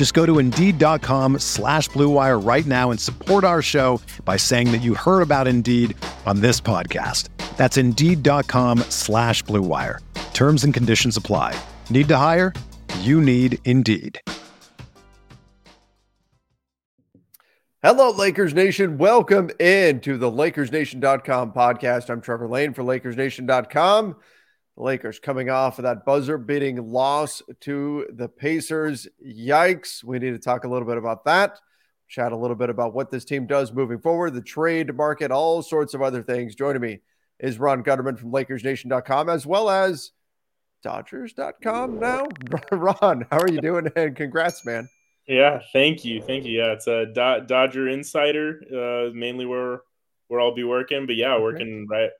Just go to Indeed.com slash BlueWire right now and support our show by saying that you heard about Indeed on this podcast. That's Indeed.com slash BlueWire. Terms and conditions apply. Need to hire? You need Indeed. Hello, Lakers Nation. Welcome into the LakersNation.com podcast. I'm Trevor Lane for LakersNation.com. Lakers coming off of that buzzer beating loss to the Pacers. Yikes. We need to talk a little bit about that. Chat a little bit about what this team does moving forward, the trade market, all sorts of other things. Joining me is Ron Gutterman from LakersNation.com as well as Dodgers.com now. Ron, how are you doing? And congrats, man. Yeah, thank you, thank you. Yeah, it's a Do- Dodger Insider, uh, mainly where where I'll be working. But yeah, working right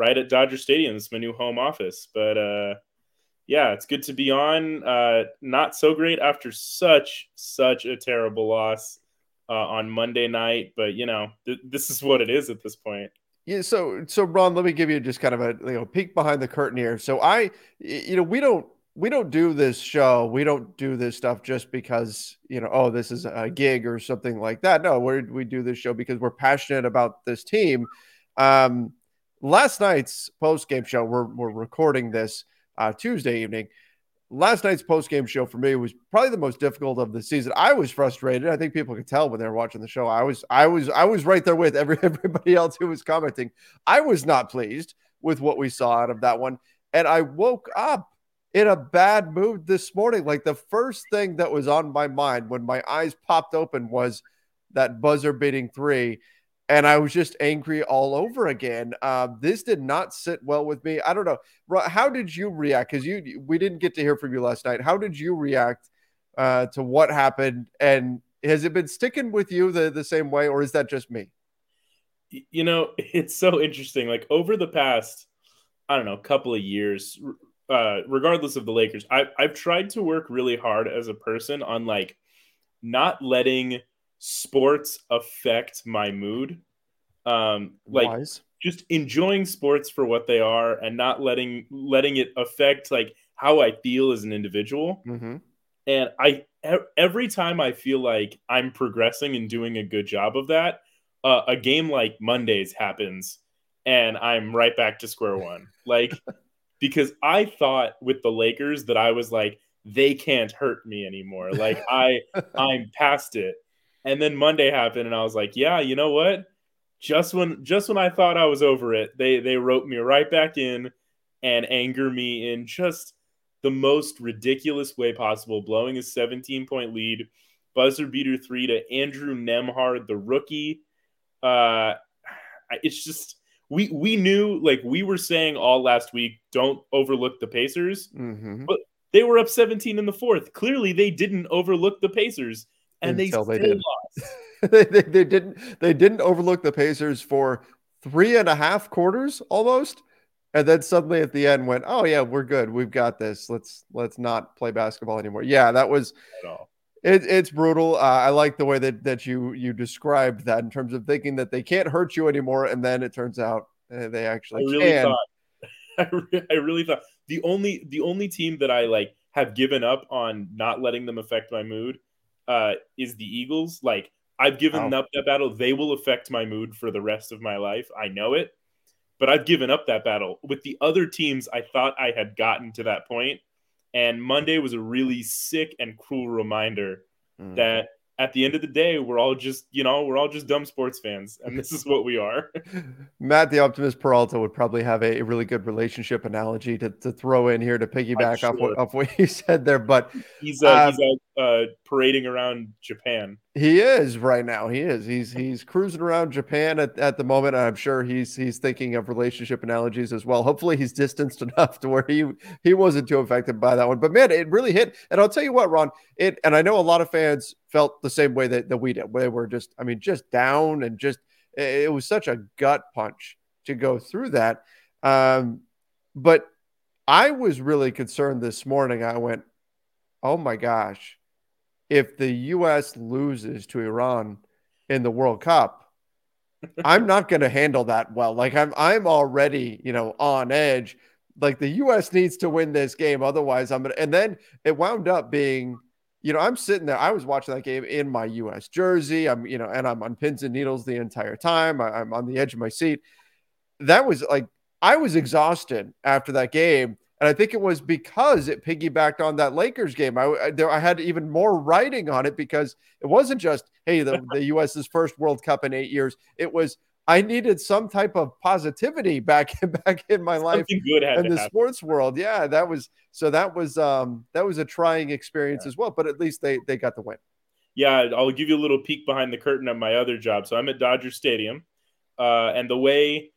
right at Dodger Stadium. It's my new home office. But uh, yeah, it's good to be on. Uh, not so great after such such a terrible loss uh, on Monday night. But you know, th- this is what it is at this point. Yeah, so so Ron, let me give you just kind of a you know peek behind the curtain here. So I, you know, we don't we don't do this show. We don't do this stuff just because, you know, oh, this is a gig or something like that. No, we we do this show because we're passionate about this team. Um, last night's post game show, we're, we're recording this uh, Tuesday evening. Last night's post game show for me was probably the most difficult of the season. I was frustrated. I think people could tell when they were watching the show. I was, I was, I was right there with every, everybody else who was commenting. I was not pleased with what we saw out of that one. And I woke up in a bad mood this morning. Like the first thing that was on my mind when my eyes popped open was that buzzer beating three. And I was just angry all over again. Uh, this did not sit well with me. I don't know. How did you react? Because you, we didn't get to hear from you last night. How did you react uh, to what happened? And has it been sticking with you the, the same way, or is that just me? You know, it's so interesting. Like over the past, I don't know, couple of years, uh, regardless of the Lakers, I, I've tried to work really hard as a person on like not letting sports affect my mood. Um, like Wise. just enjoying sports for what they are and not letting letting it affect like how I feel as an individual. Mm-hmm. And I every time I feel like I'm progressing and doing a good job of that, uh, a game like Mondays happens and I'm right back to square one. Like because I thought with the Lakers that I was like, they can't hurt me anymore. Like I I'm past it. And then Monday happened and I was like, yeah, you know what? Just when just when I thought I was over it, they they wrote me right back in and anger me in just the most ridiculous way possible, blowing a 17 point lead, buzzer beater three to Andrew Nembhard, the rookie. Uh, it's just we we knew like we were saying all last week don't overlook the pacers mm-hmm. but they were up 17 in the fourth clearly they didn't overlook the pacers and Until they, they did they, they, they, didn't they didn't overlook the pacers for three and a half quarters almost. And then suddenly at the end went oh yeah we're good. We've got this. Let's let's not play basketball anymore. Yeah that was it, it's brutal. Uh, I like the way that that you you described that in terms of thinking that they can't hurt you anymore, and then it turns out uh, they actually I really can. Thought, I, re- I really thought the only the only team that I like have given up on not letting them affect my mood uh, is the Eagles. Like I've given up that battle; they will affect my mood for the rest of my life. I know it, but I've given up that battle. With the other teams, I thought I had gotten to that point and Monday was a really sick and cruel reminder mm. that at the end of the day, we're all just, you know, we're all just dumb sports fans, and this is what we are. Matt, the optimist Peralta, would probably have a, really good relationship analogy to, to throw in here to piggyback sure. off, what, off what you said there. But he's uh, he's uh, parading around Japan. He is right now. He is. He's he's cruising around Japan at, at the moment. I'm sure he's he's thinking of relationship analogies as well. Hopefully, he's distanced enough to where he he wasn't too affected by that one. But man, it really hit. And I'll tell you what, Ron. It and I know a lot of fans felt the same way that, that we did. They were just, I mean, just down and just it was such a gut punch to go through that. Um, but I was really concerned this morning. I went, oh my gosh if the U.S. loses to Iran in the World Cup, I'm not going to handle that well. Like I'm, I'm already, you know, on edge. Like the U.S. needs to win this game, otherwise I'm gonna. And then it wound up being, you know, I'm sitting there. I was watching that game in my U.S. jersey. I'm, you know, and I'm on pins and needles the entire time. I, I'm on the edge of my seat. That was like I was exhausted after that game and I think it was because it piggybacked on that Lakers game. I, I, there, I had even more writing on it because it wasn't just, hey, the, the U.S.'s first World Cup in eight years. It was, I needed some type of positivity back, back in my life in the happen. sports world. Yeah, that was, so that was, um, that was a trying experience yeah. as well, but at least they, they got the win. Yeah, I'll give you a little peek behind the curtain of my other job. So I'm at Dodger Stadium. Uh, and the way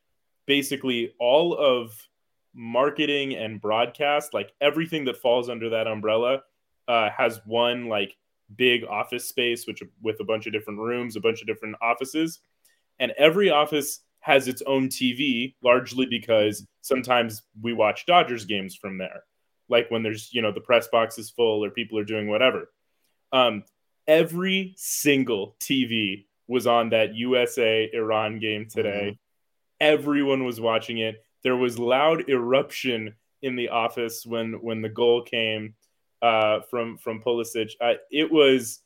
basically all of marketing and broadcast, like everything that falls under that umbrella, uh, has one like big office space, which with a bunch of different rooms, a bunch of different offices, and every office has its own TV, largely because sometimes we watch Dodgers games from there, like when there's you know the press box is full or people are doing whatever. Um, every single TV was on that USA Iran game today. Mm-hmm. Everyone was watching it there was loud eruption in the office when when the goal came uh, from from Pulisic. Uh, it was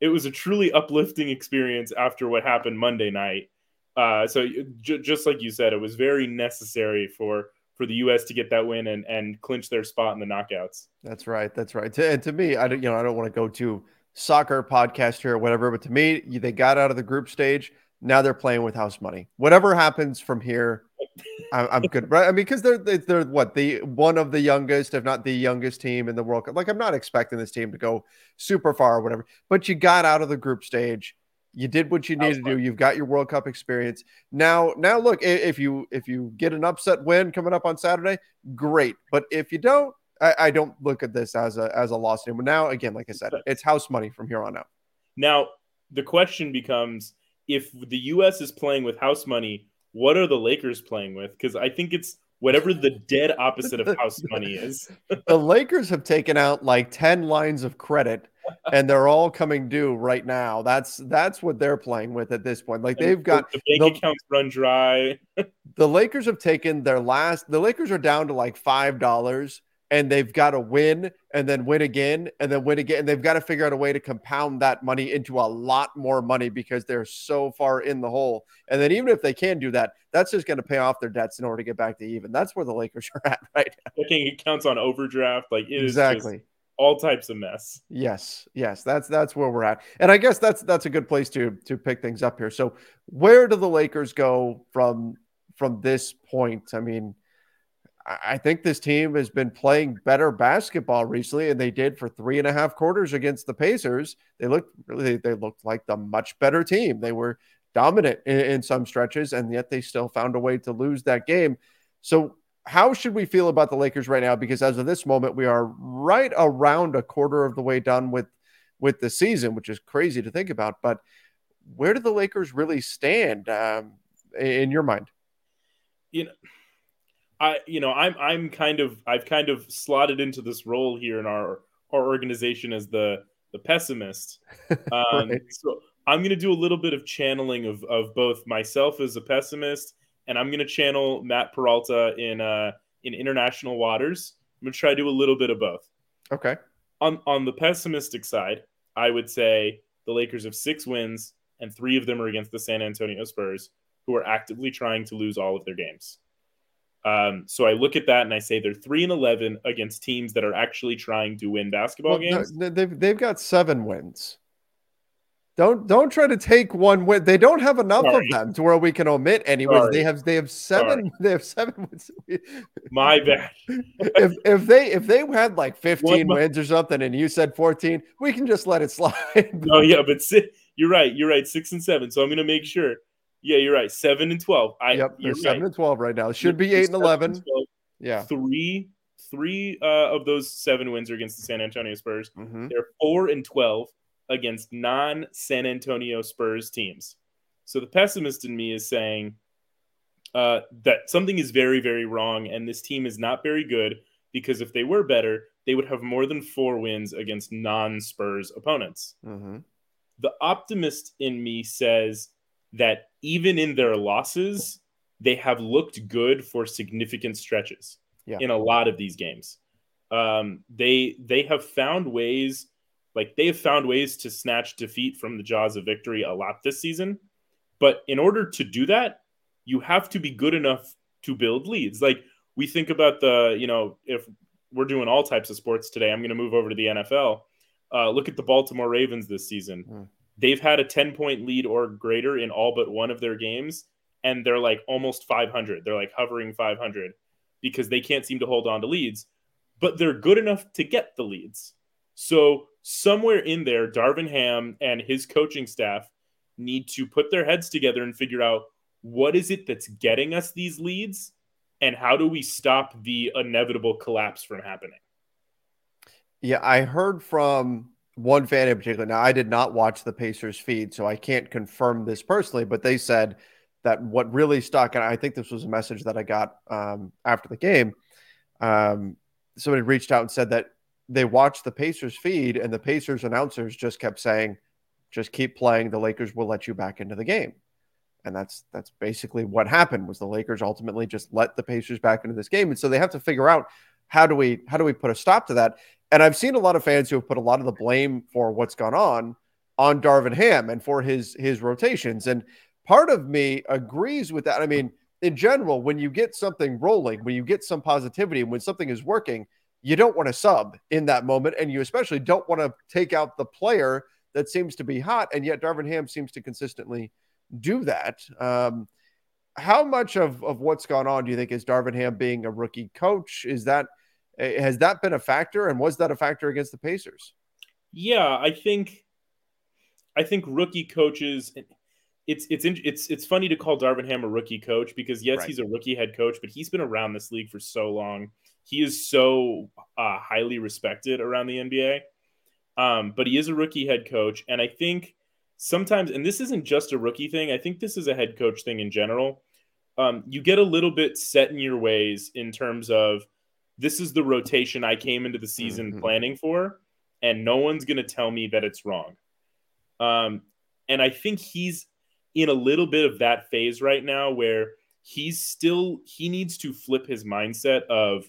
it was a truly uplifting experience after what happened Monday night. Uh, so j- just like you said, it was very necessary for for the U.S. to get that win and and clinch their spot in the knockouts. That's right. That's right. To, and to me, I don't you know I don't want to go to soccer podcast here or whatever, but to me, they got out of the group stage. Now they're playing with house money. Whatever happens from here, I'm, I'm good, right? I mean, because they're they're what the one of the youngest, if not the youngest team in the World Cup. Like, I'm not expecting this team to go super far or whatever, but you got out of the group stage. You did what you needed to do. You've got your World Cup experience. Now, now look, if you if you get an upset win coming up on Saturday, great. But if you don't, I, I don't look at this as a as a loss anymore. Now, again, like I said, it's house money from here on out. Now, the question becomes: if the U.S. is playing with house money what are the Lakers playing with? Because I think it's whatever the dead opposite of house money is. the Lakers have taken out like 10 lines of credit and they're all coming due right now. That's that's what they're playing with at this point. Like they've got the bank the, accounts run dry. the Lakers have taken their last the Lakers are down to like five dollars and they've got to win and then win again and then win again. And they've got to figure out a way to compound that money into a lot more money because they're so far in the hole. And then even if they can do that, that's just going to pay off their debts in order to get back to even. That's where the Lakers are at right now. Looking accounts on overdraft, like exactly all types of mess. Yes, yes, that's that's where we're at, and I guess that's that's a good place to to pick things up here. So, where do the Lakers go from from this point? I mean, I think this team has been playing better basketball recently, and they did for three and a half quarters against the Pacers. They looked really, they looked like the much better team. They were dominant in, in some stretches, and yet they still found a way to lose that game. So, how should we feel about the Lakers right now? Because as of this moment, we are right around a quarter of the way done with with the season, which is crazy to think about. But where do the Lakers really stand um, in your mind? You know I you know I'm I'm kind of I've kind of slotted into this role here in our our organization as the the pessimist. Um, right. So I'm going to do a little bit of channeling of of both myself as a pessimist, and I'm going to channel Matt Peralta in uh in international waters. I'm going to try to do a little bit of both. Okay. On on the pessimistic side, I would say the Lakers have six wins, and three of them are against the San Antonio Spurs, who are actively trying to lose all of their games. Um, so I look at that and I say they're three and eleven against teams that are actually trying to win basketball well, games. No, they've they've got seven wins. Don't don't try to take one win. They don't have enough Sorry. of them to where we can omit anyways. They have they have seven. Sorry. They have seven wins. My bad. if if they if they had like fifteen one, wins or something, and you said fourteen, we can just let it slide. no, yeah, but si- you're right. You're right. Six and seven. So I'm gonna make sure. Yeah, you're right. Seven and twelve. I, yep, they're seven right. and twelve right now. It should be eight and eleven. And yeah, three three uh, of those seven wins are against the San Antonio Spurs. Mm-hmm. They're four and twelve against non San Antonio Spurs teams. So the pessimist in me is saying uh, that something is very, very wrong, and this team is not very good because if they were better, they would have more than four wins against non Spurs opponents. Mm-hmm. The optimist in me says that even in their losses, they have looked good for significant stretches yeah. in a lot of these games. Um, they they have found ways like they have found ways to snatch defeat from the jaws of victory a lot this season. But in order to do that, you have to be good enough to build leads. Like we think about the, you know, if we're doing all types of sports today, I'm going to move over to the NFL. Uh, look at the Baltimore Ravens this season. Mm. They've had a 10 point lead or greater in all but one of their games, and they're like almost 500. They're like hovering 500 because they can't seem to hold on to leads, but they're good enough to get the leads. So somewhere in there, Darvin Ham and his coaching staff need to put their heads together and figure out what is it that's getting us these leads and how do we stop the inevitable collapse from happening. Yeah, I heard from one fan in particular. Now, I did not watch the Pacers feed, so I can't confirm this personally, but they said that what really stuck, and I think this was a message that I got um, after the game. Um, somebody reached out and said that they watched the Pacers feed, and the Pacers announcers just kept saying, "Just keep playing. The Lakers will let you back into the game." And that's that's basically what happened. Was the Lakers ultimately just let the Pacers back into this game, and so they have to figure out how do we how do we put a stop to that. And I've seen a lot of fans who have put a lot of the blame for what's gone on on Darvin Ham and for his his rotations. And part of me agrees with that. I mean, in general, when you get something rolling, when you get some positivity, when something is working, you don't want to sub in that moment, and you especially don't want to take out the player that seems to be hot. And yet, Darvin Ham seems to consistently do that. Um, how much of, of what's gone on do you think is Darvin Ham being a rookie coach? Is that eh, has that been a factor, and was that a factor against the Pacers? Yeah, I think I think rookie coaches. It's it's it's it's funny to call Darvin Ham a rookie coach because yes, right. he's a rookie head coach, but he's been around this league for so long he is so uh, highly respected around the NBA. Um, but he is a rookie head coach, and I think sometimes, and this isn't just a rookie thing. I think this is a head coach thing in general. Um, you get a little bit set in your ways in terms of this is the rotation I came into the season mm-hmm. planning for, and no one's going to tell me that it's wrong. Um, and I think he's in a little bit of that phase right now where he's still he needs to flip his mindset of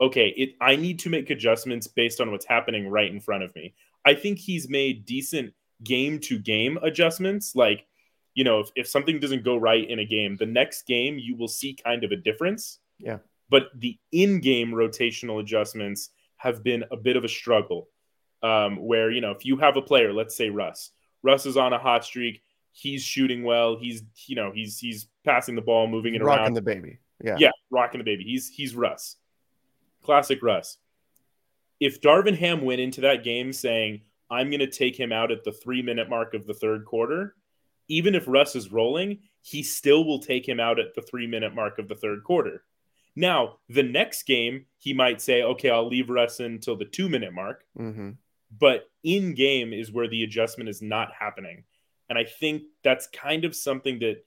okay, it, I need to make adjustments based on what's happening right in front of me. I think he's made decent game to game adjustments. Like, you know, if, if something doesn't go right in a game, the next game you will see kind of a difference. Yeah. But the in game rotational adjustments have been a bit of a struggle. Um, where, you know, if you have a player, let's say Russ, Russ is on a hot streak. He's shooting well. He's, you know, he's he's passing the ball, moving it rocking around. Rocking the baby. Yeah. Yeah, rocking the baby. He's he's Russ classic Russ. If Darvin Ham went into that game saying, I'm going to take him out at the three minute mark of the third quarter, even if Russ is rolling, he still will take him out at the three minute mark of the third quarter. Now, the next game, he might say, okay, I'll leave Russ until the two minute mark. Mm-hmm. But in game is where the adjustment is not happening. And I think that's kind of something that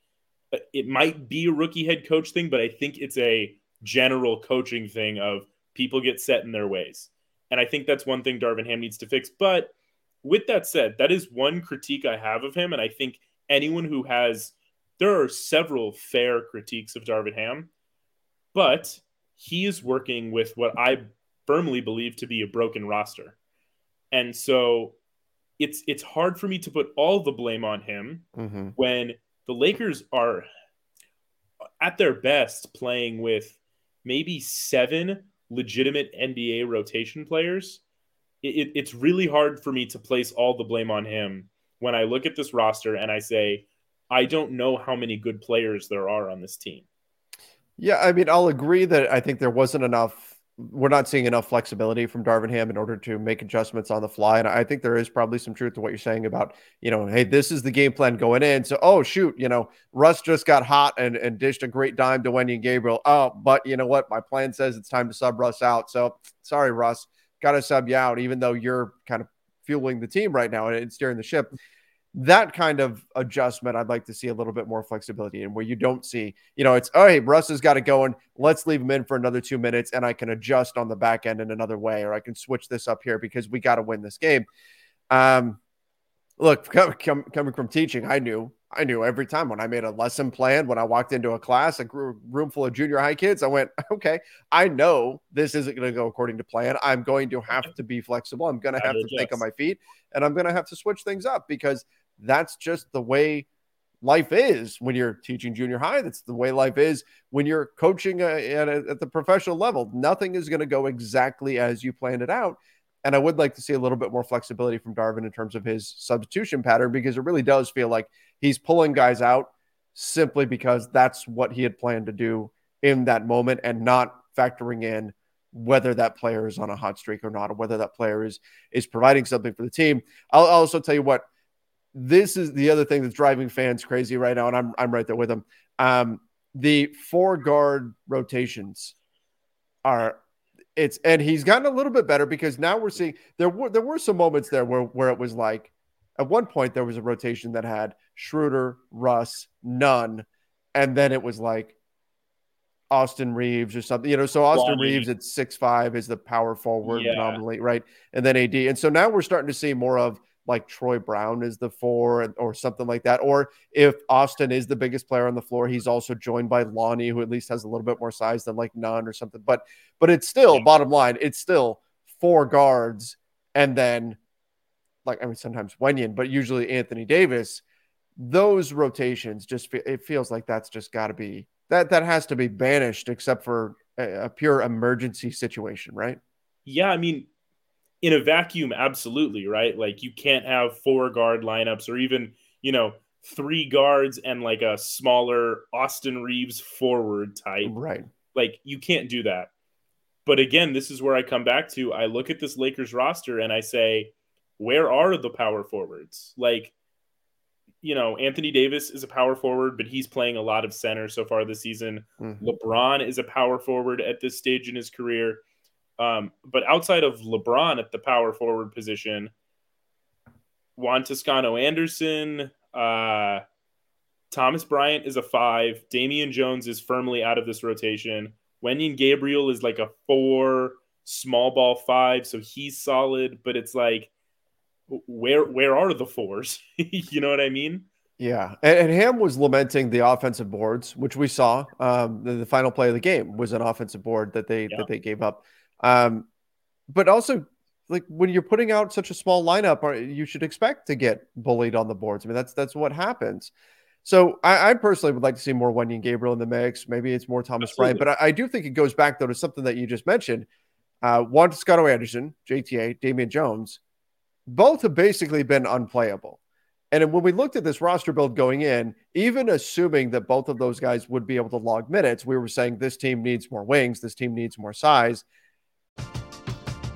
uh, it might be a rookie head coach thing, but I think it's a general coaching thing of people get set in their ways. And I think that's one thing Darvin Ham needs to fix. But with that said, that is one critique I have of him. And I think anyone who has, there are several fair critiques of Darvin Ham, but he is working with what I firmly believe to be a broken roster. And so it's it's hard for me to put all the blame on him mm-hmm. when the Lakers are at their best playing with maybe seven legitimate NBA rotation players, it, it's really hard for me to place all the blame on him when I look at this roster and I say, I don't know how many good players there are on this team. Yeah, I mean, I'll agree that I think there wasn't enough. We're not seeing enough flexibility from Darvin Ham in order to make adjustments on the fly. And I think there is probably some truth to what you're saying about, you know, hey, this is the game plan going in. So, oh, shoot, you know, Russ just got hot and, and dished a great dime to Wenyen Gabriel. Oh, but you know what? My plan says it's time to sub Russ out. So, sorry, Russ, got to sub you out, even though you're kind of fueling the team right now and steering the ship that kind of adjustment I'd like to see a little bit more flexibility in where you don't see, you know, it's oh hey, Russ has got it going. Let's leave him in for another two minutes and I can adjust on the back end in another way, or I can switch this up here because we got to win this game. Um look, com- com- coming from teaching, I knew I knew every time when I made a lesson plan, when I walked into a class, a room full of junior high kids, I went, okay, I know this isn't going to go according to plan. I'm going to have to be flexible. I'm going to have to think on my feet and I'm going to have to switch things up because that's just the way life is when you're teaching junior high. That's the way life is when you're coaching uh, at, a, at the professional level. Nothing is going to go exactly as you planned it out. And I would like to see a little bit more flexibility from Darvin in terms of his substitution pattern because it really does feel like he's pulling guys out simply because that's what he had planned to do in that moment and not factoring in whether that player is on a hot streak or not, or whether that player is is providing something for the team. I'll, I'll also tell you what this is the other thing that's driving fans crazy right now, and I'm I'm right there with them. Um, the four guard rotations are it's and he's gotten a little bit better because now we're seeing there were there were some moments there where where it was like at one point there was a rotation that had Schröder, Russ, Nunn, and then it was like Austin Reaves or something, you know. So Austin Lonnie. Reaves at six five is the power forward yeah. nominally, right? And then AD, and so now we're starting to see more of like Troy Brown is the four or something like that. Or if Austin is the biggest player on the floor, he's also joined by Lonnie, who at least has a little bit more size than like Nunn or something. But but it's still bottom line, it's still four guards and then like I mean sometimes Wenyen, but usually Anthony Davis. Those rotations just it feels like that's just got to be that that has to be banished except for a, a pure emergency situation, right? Yeah, I mean in a vacuum, absolutely, right? Like you can't have four guard lineups or even, you know, three guards and like a smaller Austin Reaves forward type. Right. Like you can't do that. But again, this is where I come back to I look at this Lakers roster and I say, where are the power forwards? Like, you know, Anthony Davis is a power forward, but he's playing a lot of center so far this season. Mm-hmm. LeBron is a power forward at this stage in his career. Um, but outside of LeBron at the power forward position, Juan Toscano Anderson, uh, Thomas Bryant is a five. Damian Jones is firmly out of this rotation. Wenyen Gabriel is like a four, small ball five, so he's solid. But it's like, where where are the fours? you know what I mean? Yeah, and, and, Ham was lamenting the offensive boards, which we saw. Um, the, the, final play of the game was an offensive board that they yeah. that they gave up. Um, but also, like when you're putting out such a small lineup, you should expect to get bullied on the boards. I mean, that's that's what happens. So I, I personally would like to see more Wenyen Gabriel in the mix. Maybe it's more Thomas Absolutely. Bryant, but I, I, do think it goes back though to something that you just mentioned. Uh, Juan Toscano Anderson, JTA, Damian Jones, both have basically been unplayable. And when we looked at this roster build going in, even assuming that both of those guys would be able to log minutes, we were saying this team needs more wings, this team needs more size.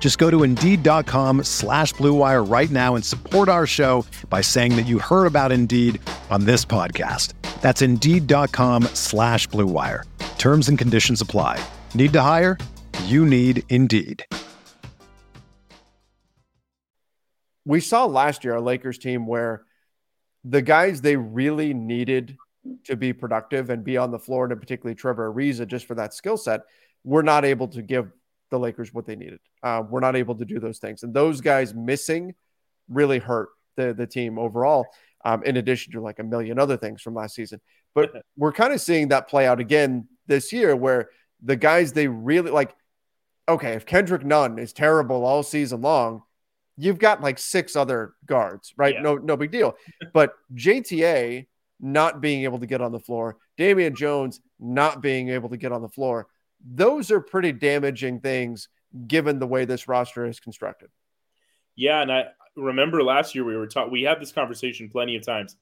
Just go to Indeed.com slash BlueWire right now and support our show by saying that you heard about Indeed on this podcast. That's Indeed.com slash BlueWire. Terms and conditions apply. Need to hire? You need Indeed. We saw last year a Lakers team where the guys they really needed to be productive and be on the floor, and particularly Trevor Ariza, just for that skill set, were not able to give the Lakers what they needed. Uh, we're not able to do those things, and those guys missing really hurt the the team overall. Um, in addition to like a million other things from last season, but we're kind of seeing that play out again this year, where the guys they really like. Okay, if Kendrick Nunn is terrible all season long, you've got like six other guards, right? Yeah. No, no big deal. but JTA not being able to get on the floor, Damian Jones not being able to get on the floor, those are pretty damaging things given the way this roster is constructed. Yeah, and I remember last year we were taught we had this conversation plenty of times.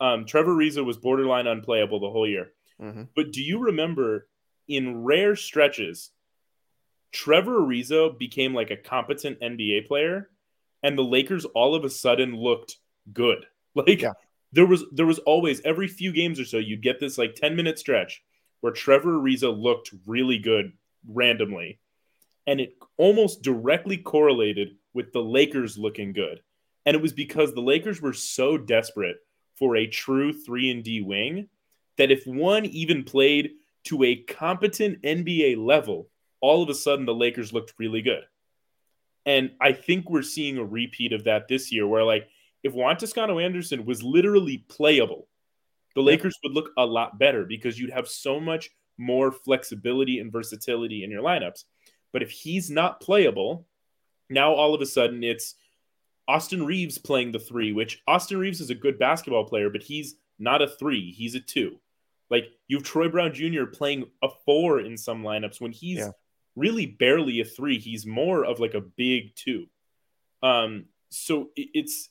Um, Trevor Ariza was borderline unplayable the whole year. Mm-hmm. But do you remember in rare stretches, Trevor Ariza became like a competent NBA player, and the Lakers all of a sudden looked good. Like yeah. there was there was always every few games or so you'd get this like 10 minute stretch where Trevor Ariza looked really good randomly. And it almost directly correlated with the Lakers looking good. And it was because the Lakers were so desperate for a true 3 and D wing that if one even played to a competent NBA level, all of a sudden the Lakers looked really good. And I think we're seeing a repeat of that this year where like if Juan Toscano Anderson was literally playable, the Lakers would look a lot better because you'd have so much more flexibility and versatility in your lineups. But if he's not playable, now all of a sudden it's Austin Reaves playing the three, which Austin Reaves is a good basketball player, but he's not a three, he's a two. Like you have Troy Brown Jr. playing a four in some lineups when he's yeah. really barely a three. He's more of like a big two. Um, so it's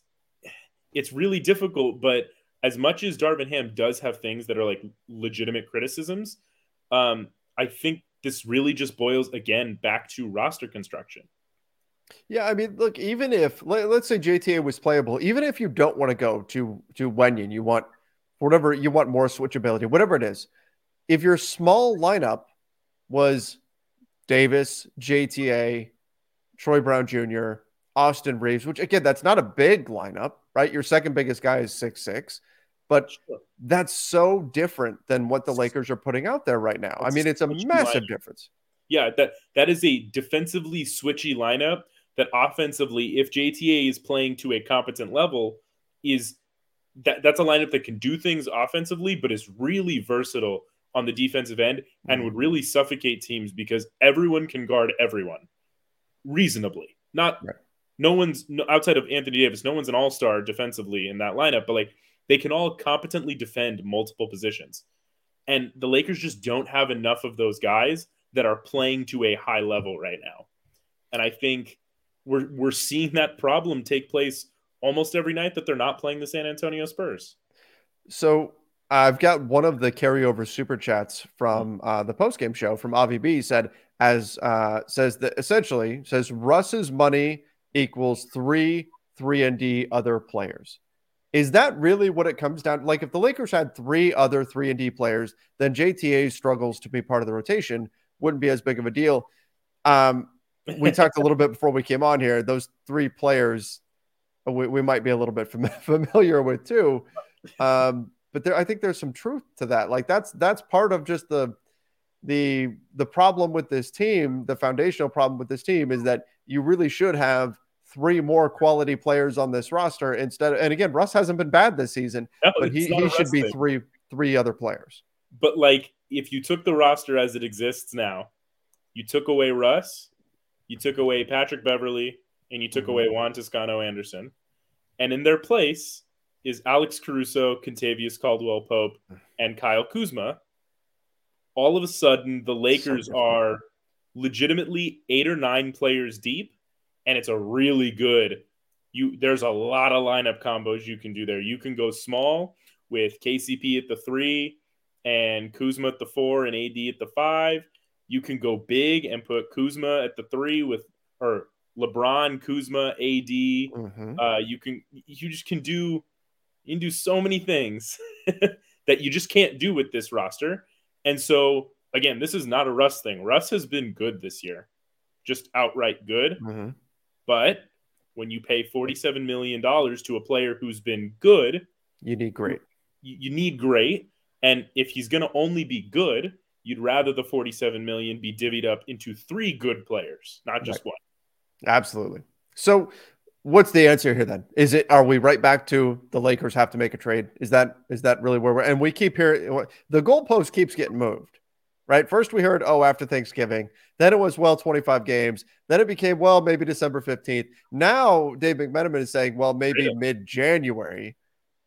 it's really difficult, but as much as Darvin Ham does have things that are like legitimate criticisms, um, I think this really just boils again back to roster construction. Yeah, I mean, look, even if let, us say JTA was playable, even if you don't want to go to to Wenyen, you want whatever you want more switchability, whatever it is. If your small lineup was Davis, JTA, Troy Brown Jr., Austin Reaves, which again, that's not a big lineup, right? Your second biggest guy is six six, but sure. that's so different than what the Lakers are putting out there right now. It's I mean, it's a massive lineup. difference. Yeah, that that is a defensively switchy lineup that offensively, if JTA is playing to a competent level, is that that's a lineup that can do things offensively, but is really versatile on the defensive end and mm-hmm. would really suffocate teams because everyone can guard everyone reasonably. Not right no one's outside of Anthony Davis, no one's an all star defensively in that lineup, but like they can all competently defend multiple positions. And the Lakers just don't have enough of those guys that are playing to a high level right now. And I think we're we're seeing that problem take place almost every night that they're not playing the San Antonio Spurs. So I've got one of the carryover super chats from uh, the postgame show from Avi B said as uh, says that essentially says Russ's money equals three three and D other players. Is that really what it comes down? Like if the Lakers had three other three and D players, then JTA struggles to be part of the rotation wouldn't be as big of a deal. Um, we talked a little bit before we came on here. Those three players we, we might be a little bit fam- familiar with too. Um, but there, I think there's some truth to that. Like that's that's part of just the the the problem with this team. The foundational problem with this team is that you really should have three more quality players on this roster instead. Of, and again, Russ hasn't been bad this season, no, but he, he should be thing. three three other players. But like, if you took the roster as it exists now, you took away Russ, you took away Patrick Beverley, and you took mm-hmm. away Juan Toscano Anderson, and in their place is Alex Caruso, Kentavious Caldwell Pope, and Kyle Kuzma. All of a sudden, the Lakers so are legitimately eight or nine players deep, and it's a really good. You there's a lot of lineup combos you can do there. You can go small with KCP at the three and Kuzma at the four and AD at the five. You can go big and put Kuzma at the three with or LeBron, Kuzma, AD. Mm-hmm. Uh, you can you just can do you can do so many things that you just can't do with this roster. And so again, this is not a Russ thing. Russ has been good this year, just outright good. Mm-hmm. But when you pay $47 million to a player who's been good, you need great. You, you need great. And if he's going to only be good, you'd rather the 47 million be divvied up into three good players, not just right. one. Absolutely. So what's the answer here then? Is it are we right back to the Lakers have to make a trade? Is that is that really where we're and we keep hearing the goalpost keeps getting moved. Right. First we heard, oh, after Thanksgiving. Then it was well 25 games. Then it became, well, maybe December 15th. Now Dave McMenamin is saying, well, maybe mid-January.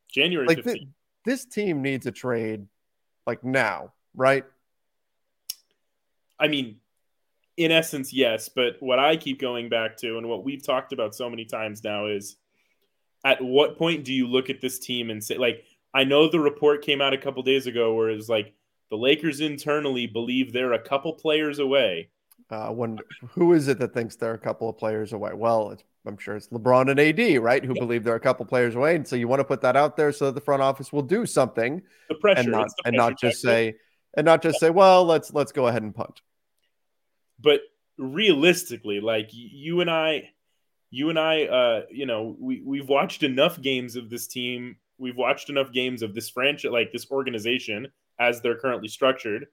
January like th- this team needs a trade like now, right? I mean, in essence, yes. But what I keep going back to, and what we've talked about so many times now, is at what point do you look at this team and say, like, I know the report came out a couple days ago where it's like the Lakers internally believe they're a couple players away. Uh, when who is it that thinks they're a couple of players away? Well, I'm sure it's LeBron and AD, right? Who believe they're a couple players away, and so you want to put that out there so that the front office will do something, the pressure, and not pressure and not just say and not just say, well, let's let's go ahead and punt but realistically, like you and I, you and I, uh, you know, we we've watched enough games of this team. We've watched enough games of this franchise, like this organization, as they're currently structured,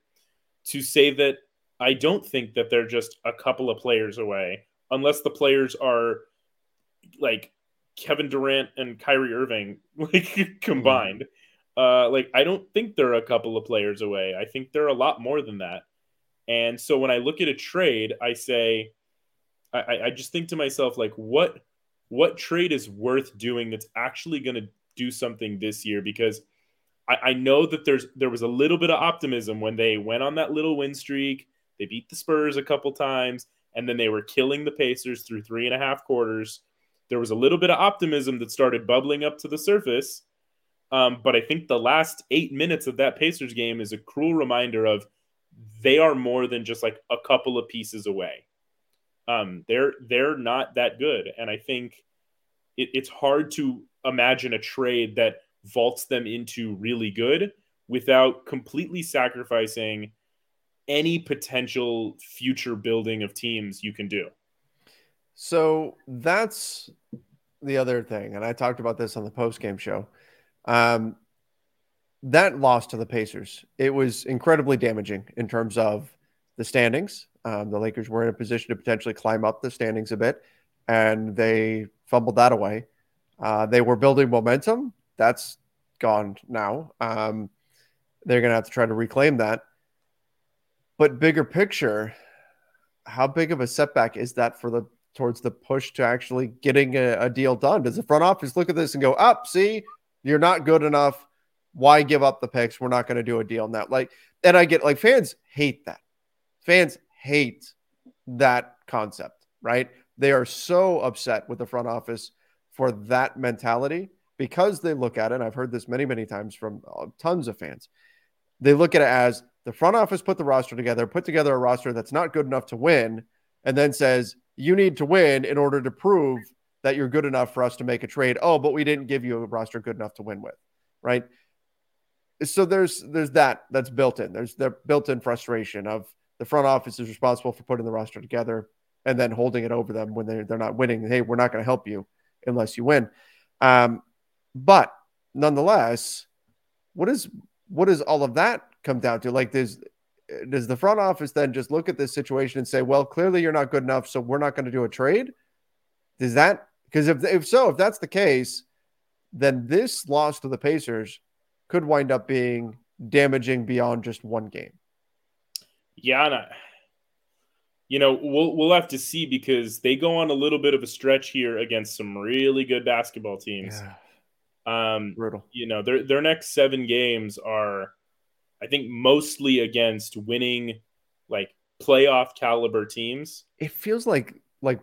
to say that I don't think that they're just a couple of players away, unless the players are like Kevin Durant and Kyrie Irving, like combined. Mm. Uh, like I don't think they're a couple of players away. I think they're a lot more than that. And so when I look at a trade, I say, I, I just think to myself, like, what what trade is worth doing that's actually going to do something this year? Because I, I know that there's there was a little bit of optimism when they went on that little win streak. They beat the Spurs a couple times, and then they were killing the Pacers through three and a half quarters. There was a little bit of optimism that started bubbling up to the surface. Um, but I think the last eight minutes of that Pacers game is a cruel reminder of they are more than just like a couple of pieces away. Um, they're they're not that good, and I think it, it's hard to imagine a trade that vaults them into really good without completely sacrificing any potential future building of teams you can do. So that's the other thing, and I talked about this on the post game show. Um, that loss to the Pacers, it was incredibly damaging in terms of the standings. Um, the Lakers were in a position to potentially climb up the standings a bit, and they fumbled that away. Uh, they were building momentum. That's gone now. Um, they're going to have to try to reclaim that. But bigger picture, how big of a setback is that for the towards the push to actually getting a, a deal done? Does the front office look at this and go, "Up, see, you're not good enough." Why give up the picks? We're not going to do a deal now. Like, and I get like fans hate that. Fans hate that concept, right? They are so upset with the front office for that mentality because they look at it. And I've heard this many, many times from uh, tons of fans. They look at it as the front office put the roster together, put together a roster that's not good enough to win, and then says, you need to win in order to prove that you're good enough for us to make a trade. Oh, but we didn't give you a roster good enough to win with, right? so there's there's that that's built in. There's the built-in frustration of the front office is responsible for putting the roster together and then holding it over them when they're they're not winning. Hey, we're not going to help you unless you win. Um, but nonetheless, what is what does all of that come down to? Like, does does the front office then just look at this situation and say, well, clearly you're not good enough, so we're not going to do a trade? Does that because if if so, if that's the case, then this loss to the Pacers could wind up being damaging beyond just one game. Yeah, and I, you know, we'll we'll have to see because they go on a little bit of a stretch here against some really good basketball teams. Yeah. Um, Brutal. You know, their their next seven games are, I think, mostly against winning, like playoff caliber teams. It feels like like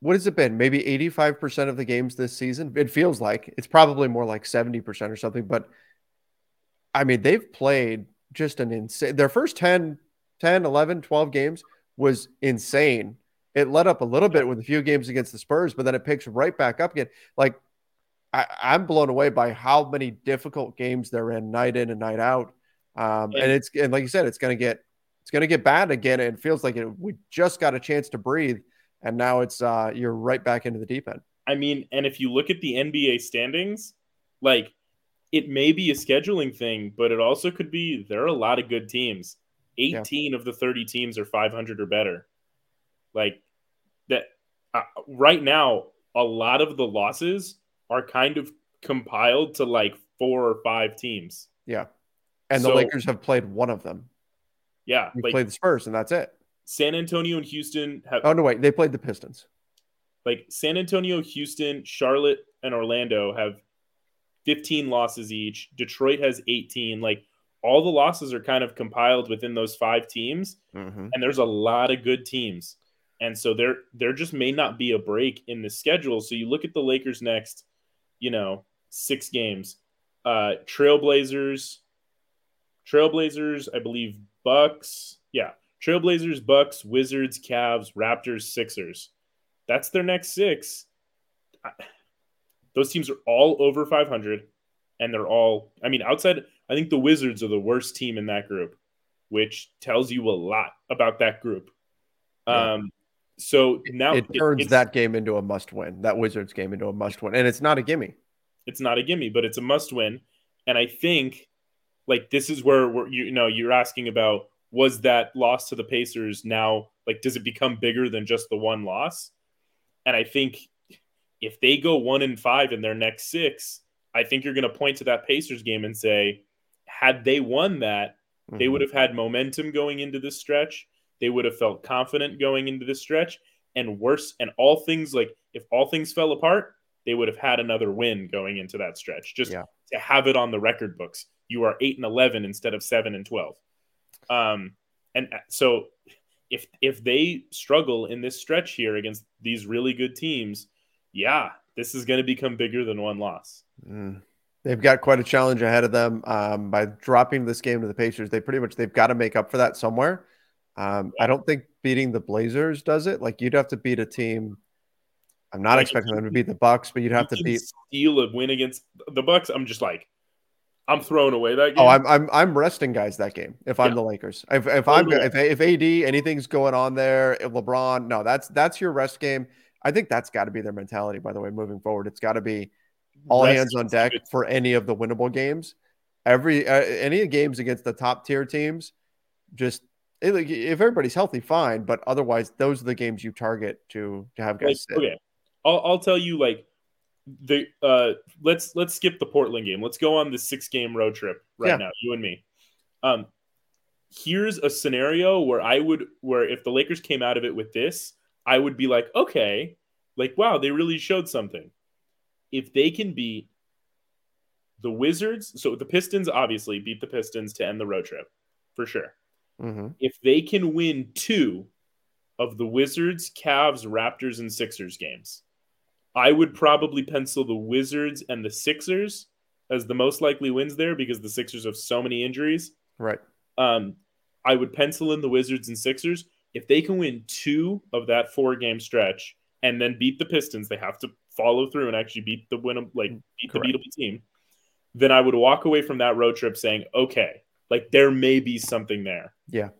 what has it been? Maybe 85% of the games this season? It feels like it's probably more like 70% or something. But I mean, they've played just an insane, their first 10, 10, 11, 12 games was insane. It let up a little bit with a few games against the Spurs, but then it picks right back up again. Like, I, am blown away by how many difficult games they're in night in and night out. Um, and, it's and like you said, it's going to get it's going to get bad again. And it feels like it, we just got a chance to breathe, and now it's uh, you're right back into the deep end. I mean, and if you look at the NBA standings, like it may be a scheduling thing, but it also could be there are a lot of good teams. 18 yeah. of the 30 teams are 500 or better. Like that uh, right now, a lot of the losses are kind of compiled to like four or five teams. Yeah. And so, the Lakers have played one of them. Yeah. They like, played the Spurs, and that's it. San Antonio and Houston have. Oh, no, wait. They played the Pistons. Like San Antonio, Houston, Charlotte, and Orlando have 15 losses each. Detroit has 18. Like all the losses are kind of compiled within those five teams. Mm-hmm. And there's a lot of good teams. And so there there just may not be a break in the schedule. So you look at the Lakers next, you know, six games. Uh Trailblazers, Trailblazers, I believe Bucks. Yeah. Trailblazers, Bucks, Wizards, Cavs, Raptors, Sixers. That's their next six. Those teams are all over 500 and they're all I mean outside I think the Wizards are the worst team in that group, which tells you a lot about that group. Yeah. Um so now it, it turns that game into a must win. That Wizards game into a must win, and it's not a gimme. It's not a gimme, but it's a must win. And I think like this is where we're, you, you know you're asking about was that loss to the Pacers now like does it become bigger than just the one loss? And I think if they go one and five in their next six, I think you're going to point to that Pacers game and say, had they won that, mm-hmm. they would have had momentum going into this stretch. They would have felt confident going into this stretch. And worse, and all things like if all things fell apart, they would have had another win going into that stretch. Just yeah. to have it on the record books. You are eight and eleven instead of seven and twelve. Um, and uh, so if if they struggle in this stretch here against these really good teams, yeah, this is going to become bigger than one loss. Mm. They've got quite a challenge ahead of them um, by dropping this game to the Pacers. They pretty much they've got to make up for that somewhere. Um, I don't think beating the Blazers does it. Like you'd have to beat a team. I'm not like expecting them to beat the Bucks, but you'd have to beat steal a win against the Bucks. I'm just like, I'm throwing away that game. Oh, I'm I'm I'm resting guys that game if I'm yeah. the Lakers. If if I'm if if AD anything's going on there, if LeBron, no, that's that's your rest game. I think that's got to be their mentality. By the way, moving forward, it's got to be all rest hands on deck for any of the winnable games. Every uh, any games against the top tier teams, just if everybody's healthy, fine. But otherwise, those are the games you target to to have guys. Like, okay, I'll, I'll tell you like the uh let's let's skip the Portland game. Let's go on the six game road trip right yeah. now, you and me. Um, here's a scenario where I would where if the Lakers came out of it with this, I would be like, okay, like wow, they really showed something. If they can beat the Wizards, so the Pistons obviously beat the Pistons to end the road trip for sure. Mm-hmm. If they can win two of the Wizards, Cavs, Raptors, and Sixers games, I would probably pencil the Wizards and the Sixers as the most likely wins there because the Sixers have so many injuries. Right. Um, I would pencil in the Wizards and Sixers. If they can win two of that four game stretch and then beat the Pistons, they have to follow through and actually beat the win like beat Correct. the beatable team. Then I would walk away from that road trip saying, okay, like there may be something there. Yeah.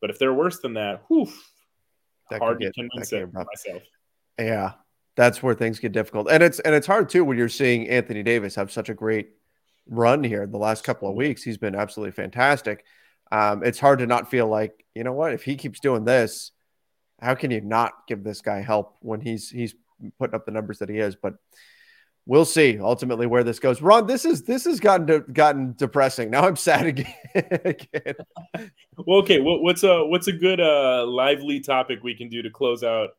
But if they're worse than that, whew, that hard to convince it myself. Yeah. That's where things get difficult. And it's and it's hard too when you're seeing Anthony Davis have such a great run here the last couple of weeks. He's been absolutely fantastic. Um, it's hard to not feel like, you know what, if he keeps doing this, how can you not give this guy help when he's he's putting up the numbers that he is? But we'll see ultimately where this goes. Ron, this is this has gotten to, gotten depressing. Now I'm sad again. again. well, okay. What, what's a what's a good uh, lively topic we can do to close out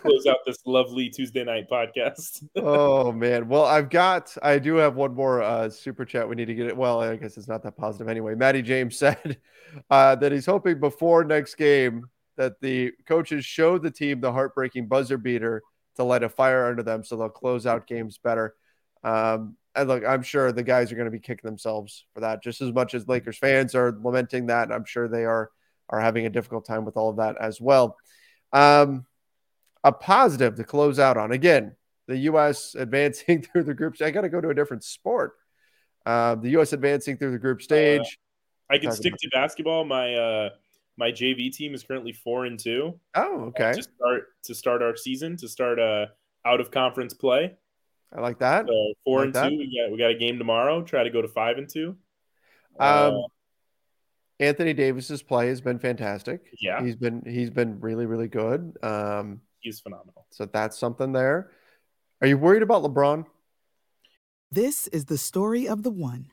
close out this lovely Tuesday night podcast? oh man. Well, I've got I do have one more uh, super chat. We need to get it. Well, I guess it's not that positive anyway. Maddie James said uh, that he's hoping before next game that the coaches show the team the heartbreaking buzzer beater to light a fire under them so they'll close out games better. Um, and look, I'm sure the guys are going to be kicking themselves for that just as much as Lakers fans are lamenting that. I'm sure they are are having a difficult time with all of that as well. Um, a positive to close out on again, the U.S. advancing through the groups. I got to go to a different sport. Uh, the U.S. advancing through the group stage. I can stick to basketball. My uh my JV team is currently four and two. Oh, okay. to start to start our season, to start uh out of conference play. I like that. So four like and that. two. We got we got a game tomorrow. Try to go to five and two. Um, Uh, Anthony Davis's play has been fantastic. yeah, He's been he's been really really good. Um, he's phenomenal. so that's something there. Are you worried about LeBron? This is the story of the one.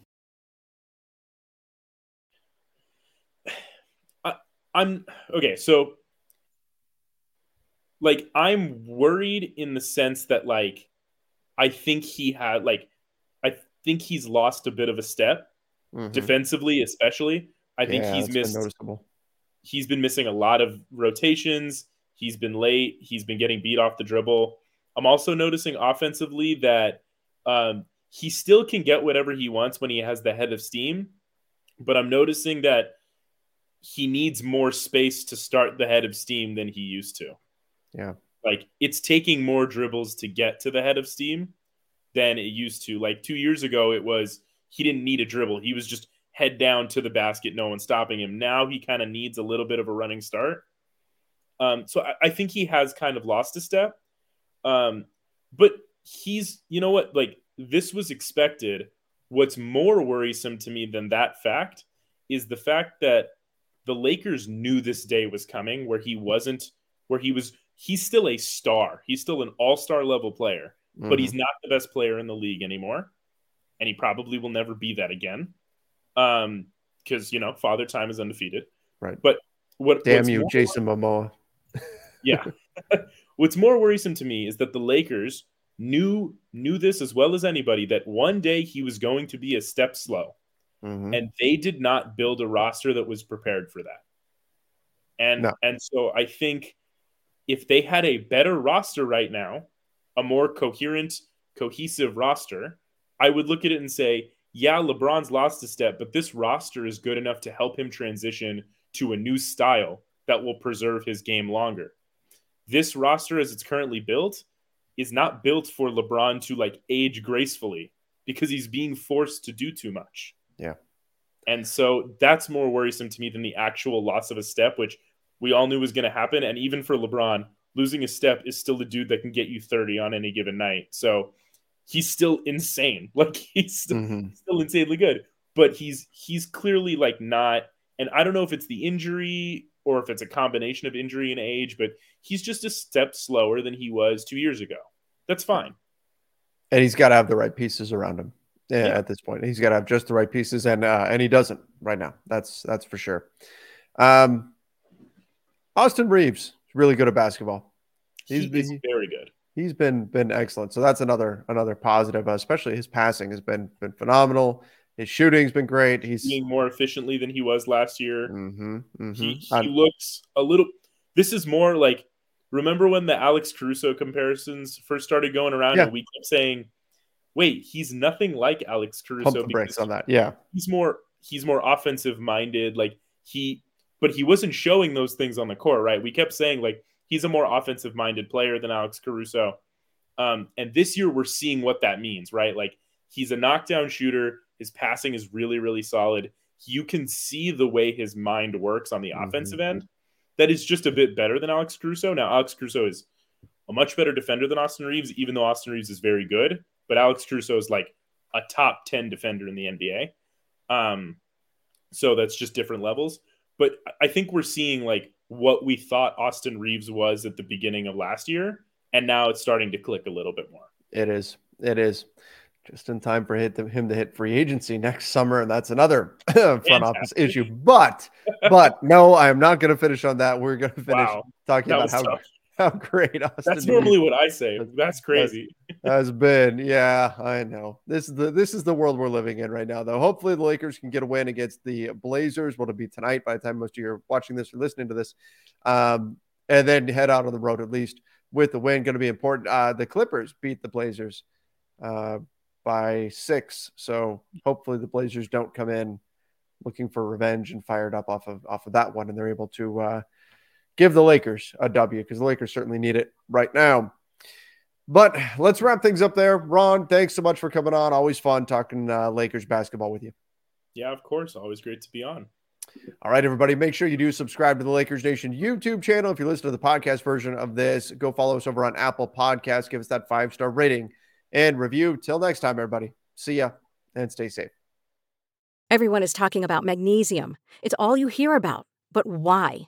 I'm okay. So, like, I'm worried in the sense that, like, I think he had, like, I think he's lost a bit of a step Mhm. defensively, especially. I think Yeah, he's missed. noticeable. He's been missing a lot of rotations. He's been late. He's been getting beat off the dribble. I'm also noticing offensively that um, he still can get whatever he wants when he has the head of steam, but I'm noticing that he needs more space to start the head of steam than he used to. Yeah. Like it's taking more dribbles to get to the head of steam than it used to. Like two years ago, it was he didn't need a dribble. He was just head down to the basket, no one stopping him. Now he kind of needs a little bit of a running start. Um, so I, I think he has kind of lost a step. Um, but he's, you know what, like this was expected. What's more worrisome to me than that fact is the fact that the Lakers knew this day was coming where he wasn't, where he was, he's still a star. He's still an all star level player, but Mhm. he's not the best player in the league anymore. And he probably will never be that again. Um, because, you know, father time is undefeated. Right. But what, Damn you, Jason Momoa. yeah. What's more worrisome to me is that the Lakers knew knew this as well as anybody that one day he was going to be a step slow, Mhm. and they did not build a roster that was prepared for that. And No. and so I think if they had a better roster right now, a more coherent, cohesive roster, I would look at it and say, yeah, LeBron's lost a step, but this roster is good enough to help him transition to a new style that will preserve his game longer. This roster, as it's currently built, is not built for LeBron to like age gracefully because he's being forced to do too much. Yeah. And so that's more worrisome to me than the actual loss of a step, which we all knew was going to happen. And even for LeBron, losing a step is still the dude that can get you 30 on any given night. So he's still insane. Like he's still, Mhm. still insanely good, but he's he's clearly like not. And I don't know if it's the injury or if it's a combination of injury and age, but he's just a step slower than he was two years ago. That's fine. And he's got to have the right pieces around him. Yeah, at this point, he's got to have just the right pieces, and uh, and he doesn't right now. That's that's for sure. Um, Austin Reaves is really good at basketball. He's he been- very good. He's been been excellent. So that's another another positive. Uh, especially his passing has been been phenomenal. His shooting's been great. He's Being more efficiently than he was last year. Mm-hmm, mm-hmm. He, he looks a little. This is more like remember when the Alex Caruso comparisons first started going around, Yeah. and we kept saying, "Wait, he's nothing like Alex Caruso. pump Caruso." the brakes on that. Yeah, he's more he's more offensive minded. Like he, but he wasn't showing those things on the court, right? We kept saying like he's a more offensive minded player than Alex Caruso. Um, and this year we're seeing what that means, right? Like he's a knockdown shooter. His passing is really, really solid. You can see the way his mind works on the Mhm. offensive end. That is just a bit better than Alex Caruso. Now, Alex Caruso is a much better defender than Austin Reaves, even though Austin Reaves is very good. But Alex Caruso is like a top 10 defender in the NBA. Um, so that's just different levels. But I think we're seeing like what we thought Austin Reaves was at the beginning of last year, and now it's starting to click a little bit more. it is. It is just in time for hit him to hit free agency next summer, and that's another front office issue. But but no, I am not going to finish on that. We're going to finish Wow, talking that about how tough. How great Austin That's normally what I say. That's- That's crazy. has been. Yeah, I know. This is the this is the world we're living in right now, though. Hopefully, the Lakers can get a win against the Blazers. What'll be tonight by the time most of you are watching this or listening to this. Um, and then head out on the road at least with the win. Going to be important. Uh, the Clippers beat the Blazers uh, by six, so hopefully the Blazers don't come in looking for revenge and fired up off of off of that one, and they're able to uh, give the Lakers a W because the Lakers certainly need it right now. But let's wrap things up there. Ron, thanks so much for coming on. Always fun talking uh, Lakers basketball with you. Yeah, of course. Always great to be on. All right, everybody, make sure you do subscribe to the Lakers Nation YouTube channel. If you listen to the podcast version of this, go follow us over on Apple Podcasts. Give us that five star rating and review. Till next time, everybody. See ya and stay safe. Everyone is talking about magnesium. It's all you hear about. But why?